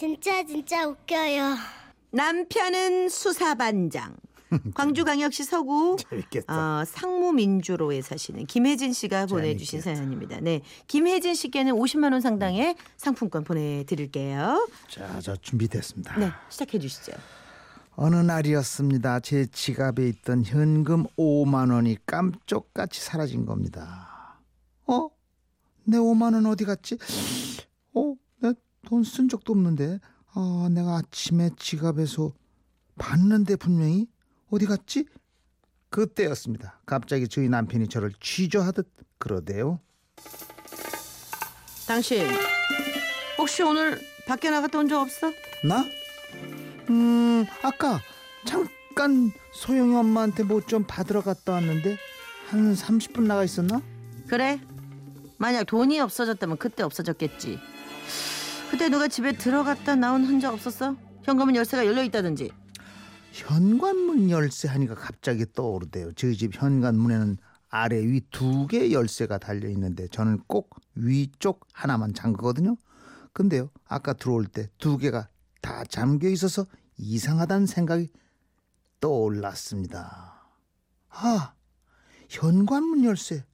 진짜 진짜 웃겨요. 남편은 수사반장. 광주광역시 서구 재밌겠다. 어, 상무민주로에 사시는 김혜진 씨가 보내주신 재밌겠다. 사연입니다. 네, 김혜진 씨께는 50만 원 상당의 상품권 보내드릴게요. 자, 저 준비됐습니다. 네, 시작해 주시죠. 어느 날이었습니다. 제 지갑에 있던 현금 5만 원이 깜짝같이 사라진 겁니다. 어? 내 5만 원 어디 갔지? 돈 쓴 적도 없는데. 아, 내가 아침에 지갑에서 봤는데 분명히 어디 갔지? 그때였습니다. 갑자기 저희 남편이 저를 취조하듯 그러대요. 당신 혹시 오늘 밖에 나갔다 온 적 없어? 나? 음, 아까 잠깐 소영이 엄마한테 뭐 좀 받으러 갔다 왔는데 한 30분 나가 있었나? 그래? 만약 돈이 없어졌다면 그때 없어졌겠지. 그때 누가 집에 들어갔다 나온 흔적 없었어? 현금은 열쇠가 열려 있다든지. 현관문 열쇠 하니까 갑자기 떠오르대요. 저희 집 현관문에는 아래 위 두 개 열쇠가 달려 있는데 저는 꼭 위쪽 하나만 잠그거든요. 근데요, 아까 들어올 때 두 개가 다 잠겨 있어서 이상하다는 생각이 떠올랐습니다. 아, 현관문 열쇠.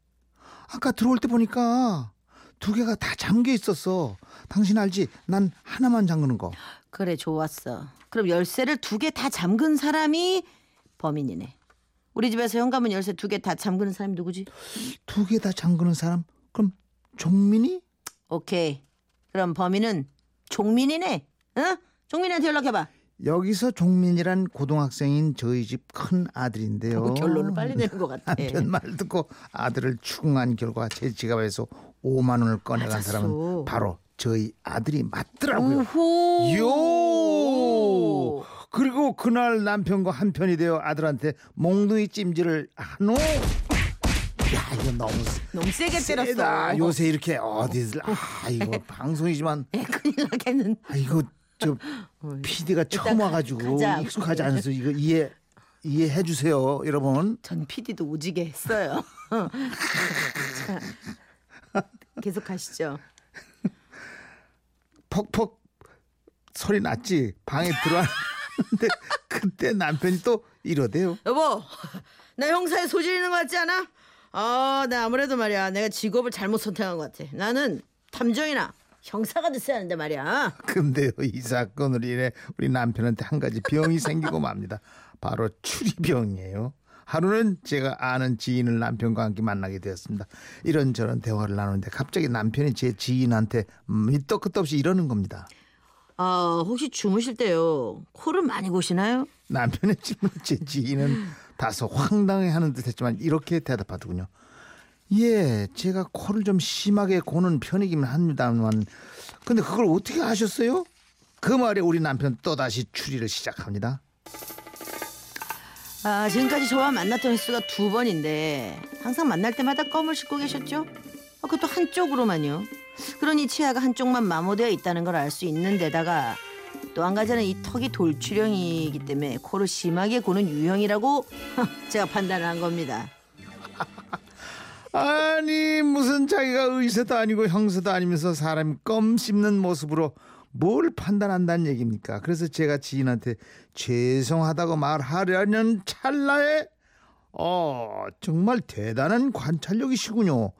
아까 들어올 때 보니까 두 개가 다 잠겨 있었어. 당신 알지? 난 하나만 잠그는 거. 그래 좋았어. 그럼 열쇠를 두 개 다 잠근 사람이 범인이네. 우리 집에서 현관문 열쇠 두 개 다 잠그는 사람이 누구지? 두 개 다 잠그는 사람? 그럼 종민이? 오케이. 그럼 범인은 종민이네. 응? 종민이한테 연락해봐. 여기서 종민이란 고등학생인 저희 집 큰 아들인데요. 어, 결론을 빨리 내는 것 같아. 남편 말 듣고 아들을 추궁한 결과 제 지갑에서 5만 원을 꺼내간 맞았어. 사람은 바로 저희 아들이 맞더라고요. 요. 그리고 그날 남편과 한편이 되어 아들한테 몽둥이 찜질을 한 후 야 이거 너무 너무 세게 세다. 때렸어. 요새 이렇게 어디들 아 이거 방송이지만 예, 큰일 나겠는. 아 이거 저 PD가 처음 와가지고 가자. 익숙하지 않아서 이거 이해 이해해 주세요, 여러분. 전 PD도 오지게 했어요. 자, 계속 가시죠. 퍽퍽 소리 났지 방에 들어왔는데 그때 남편이 또 이러대요. 여보, 나 형사에 소질 있는 것 같지 않아? 아, 나 아무래도 말이야. 내가 직업을 잘못 선택한 것 같아. 나는 탐정이나 형사가 됐어야 하는데 말이야. 근데요 이 사건으로 인해 우리 남편한테 한 가지 병이 생기고 맙니다. 바로 추리병이에요. 하루는 제가 아는 지인을 남편과 함께 만나게 되었습니다. 이런저런 대화를 나누는데 갑자기 남편이 제 지인한테 밑도 끝도 없이 이러는 겁니다. 아, 혹시 주무실 때요. 코를 많이 고시나요? 남편의 질문 제 지인은 다소 황당해하는 듯했지만 이렇게 대답하더군요. 예, 제가 코를 좀 심하게 고는 편이긴 합니다만, 근데 그걸 어떻게 아셨어요? 그 말에 우리 남편 또 다시 추리를 시작합니다. 아, 지금까지 저와 만났던 횟수가 두 번인데 항상 만날 때마다 껌을 씹고 계셨죠? 아, 그것도 한쪽으로만요. 그러니 치아가 한쪽만 마모되어 있다는 걸 알 수 있는 데다가 또 한 가지는 이 턱이 돌출형이기 때문에 코를 심하게 고는 유형이라고 제가 판단을 한 겁니다. 아니 무슨 자기가 의사도 아니고 형사도 아니면서 사람 껌 씹는 모습으로 뭘 판단한다는 얘기입니까? 그래서 제가 지인한테 죄송하다고 말하려는 찰나에 어 정말 대단한 관찰력이시군요.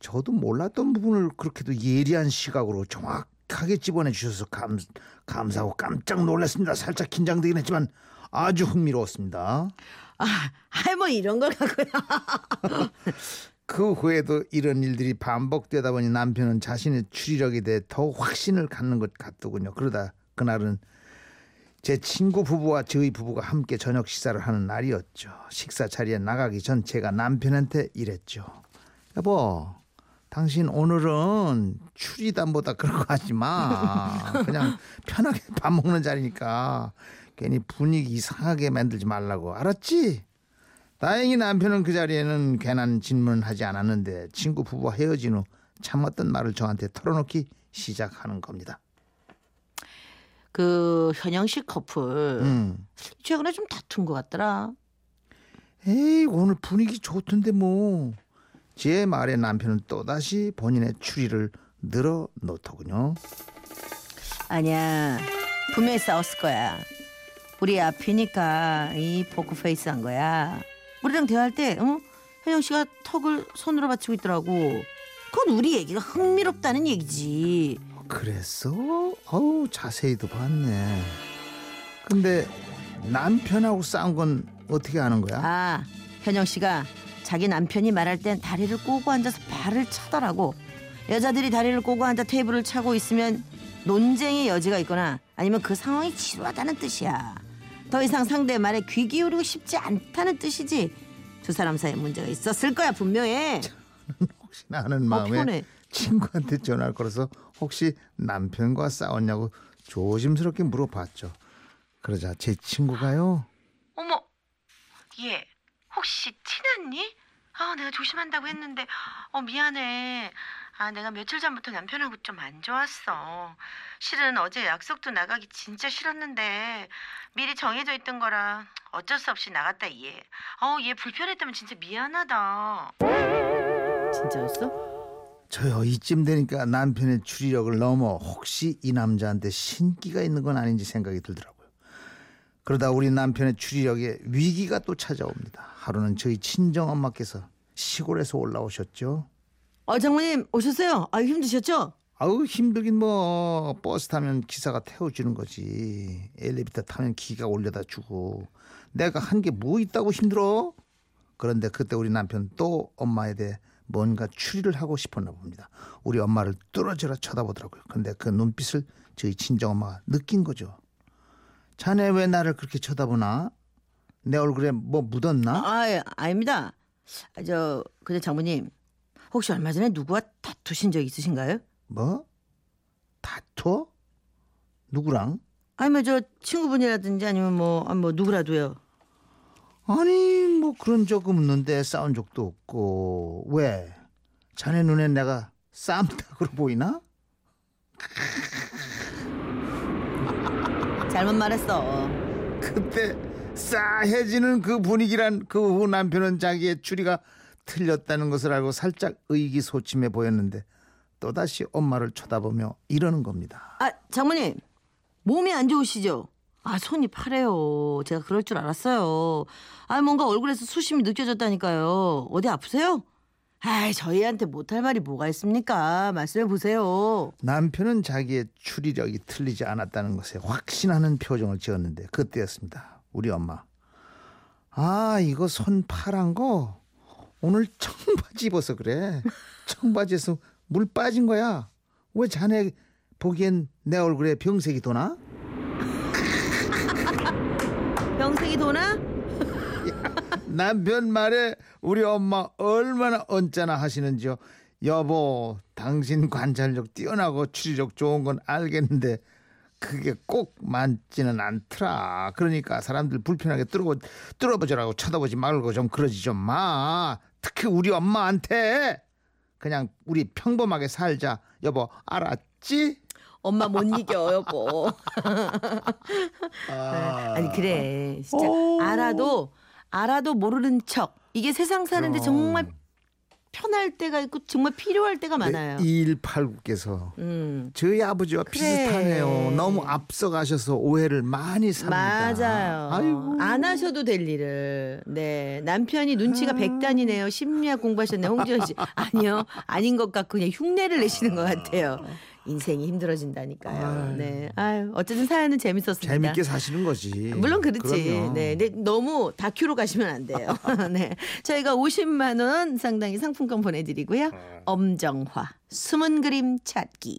저도 몰랐던 부분을 그렇게도 예리한 시각으로 정확하게 집어내 주셔서 감, 감사하고 깜짝 놀랐습니다. 살짝 긴장되긴 했지만 아주 흥미로웠습니다. 아, 아이 뭐 이런 걸 갖고 그 후에도 이런 일들이 반복되다 보니 남편은 자신의 추리력에 대해 더욱 확신을 갖는 것 같더군요. 그러다 그날은 제 친구 부부와 저희 부부가 함께 저녁 식사를 하는 날이었죠. 식사 자리에 나가기 전 제가 남편한테 이랬죠. 여보, 당신 오늘은 추리담보다 그런 거 하지 마. 그냥 편하게 밥 먹는 자리니까 괜히 분위기 이상하게 만들지 말라고. 알았지? 다행히 남편은 그 자리에는 괜한 질문을 하지 않았는데 친구 부부와 헤어진 후 참았던 말을 저한테 털어놓기 시작하는 겁니다. 그 현영식 커플 음. 최근에 좀 다툰 것 같더라. 에이 오늘 분위기 좋던데 뭐. 제 말에 남편은 또다시 본인의 추리를 늘어놓더군요. 아니야. 분명히 싸웠을 거야. 우리 앞이니까 이 포크페이스 한 거야. 우리랑 대화할 때, 어? 현영 씨가 턱을 손으로 받치고 있더라고. 그건 우리 얘기가 흥미롭다는 얘기지. 그랬어? 어우 자세히도 봤네. 근데 남편하고 싸운 건 어떻게 아는 거야? 아, 현영 씨가 자기 남편이 말할 땐 다리를 꼬고 앉아서 발을 차더라고. 여자들이 다리를 꼬고 앉아 테이블을 차고 있으면 논쟁의 여지가 있거나 아니면 그 상황이 지루하다는 뜻이야. 더 이상 상대의 말에 귀 기울이고 싶지 않다는 뜻이지. 두 사람 사이에 문제가 있었을 거야 분명해. 혹시나 하는 어, 마음에. 친구한테 전화를 걸어서 혹시 남편과 싸웠냐고 조심스럽게 물어봤죠. 그러자 제 친구가요. 어머, 얘 혹시 티났니? 아, 내가 조심한다고 했는데, 어 미안해. 아, 내가 며칠 전부터 남편하고 좀 안 좋았어. 실은 어제 약속도 나가기 진짜 싫었는데 미리 정해져 있던 거라 어쩔 수 없이 나갔다 얘. 어, 얘 불편했다면 진짜 미안하다. 진짜였어? 저요 이쯤 되니까 남편의 추리력을 넘어 혹시 이 남자한테 신기가 있는 건 아닌지 생각이 들더라고요. 그러다 우리 남편의 추리력에 위기가 또 찾아옵니다. 하루는 저희 친정 엄마께서 시골에서 올라오셨죠. 어, 장모님 오셨어요? 아, 힘드셨죠? 아우 힘들긴 뭐. 버스 타면 기사가 태워주는 거지. 엘리베이터 타면 기가 올려다 주고. 내가 한 게 뭐 있다고 힘들어? 그런데 그때 우리 남편 또 엄마에 대해 뭔가 추리를 하고 싶었나 봅니다. 우리 엄마를 뚫어져라 쳐다보더라고요. 근데 그 눈빛을 저희 친정엄마가 느낀 거죠. 자네 왜 나를 그렇게 쳐다보나? 내 얼굴에 뭐 묻었나? 아, 예, 아닙니다. 아, 저, 근데 장모님 혹시 얼마 전에 누구와 다투신 적 있으신가요? 뭐 다투어 누구랑 아니면 저 친구분이라든지 아니면 뭐, 아, 뭐 누구라도요. 아니 뭐 그런 적 없는데 싸운 적도 없고 왜 자네 눈엔 내가 쌈닭으로 보이나? 잘못 말했어. 그때 싸해지는 그 분위기란 그 후 남편은 자기의 추리가 틀렸다는 것을 알고 살짝 의기소침해 보였는데 또다시 엄마를 쳐다보며 이러는 겁니다. 아, 장모님 몸이 안 좋으시죠? 아, 손이 파래요. 제가 그럴 줄 알았어요. 아, 뭔가 얼굴에서 수심이 느껴졌다니까요. 어디 아프세요? 아, 저희한테 못할 말이 뭐가 있습니까? 말씀해 보세요. 남편은 자기의 추리력이 틀리지 않았다는 것에 확신하는 표정을 지었는데 그때였습니다. 우리 엄마. 아 이거 손 파란 거 오늘 청바지 입어서 그래. 청바지에서 물 빠진 거야. 왜 자네 보기엔 내 얼굴에 병색이 도나? 병색이 도나? 남편 말에 우리 엄마 얼마나 언짢아 하시는지요. 여보, 당신 관찰력 뛰어나고 추리력 좋은 건 알겠는데 그게 꼭 많지는 않더라. 그러니까 사람들 불편하게 뚫어 뚫어보자라고 쳐다보지 말고 좀 그러지 좀 마. 특히 우리 엄마한테 그냥 우리 평범하게 살자. 여보, 알았지? 엄마 못 이겨 여보. 아, 아니 그래 진짜 오. 알아도 알아도 모르는 척 이게 세상 사는데 그럼. 정말 편할 때가 있고 정말 필요할 때가 많아요. 2189께서 음 저희 아버지와 그래. 비슷하네요. 너무 앞서가셔서 오해를 많이 삽니다. 맞아요. 아이고. 안 하셔도 될 일을. 네 남편이 눈치가 아. 백단이네요. 심리학 공부하셨네 홍지연 씨. 아니요 아닌 것 같고 그냥 흉내를 내시는 것 같아요. 인생이 힘들어진다니까요. 아유. 네 아유 어쨌든 사연은 재밌었습니다. 재밌게 사시는 거지. 물론 그렇지. 그럼요. 네, 네, 너무 다큐로 가시면 안 돼요. 네, 저희가 50만 원 상당히 상품권 보내 드리고요. 엄정화 숨은 그림 찾기.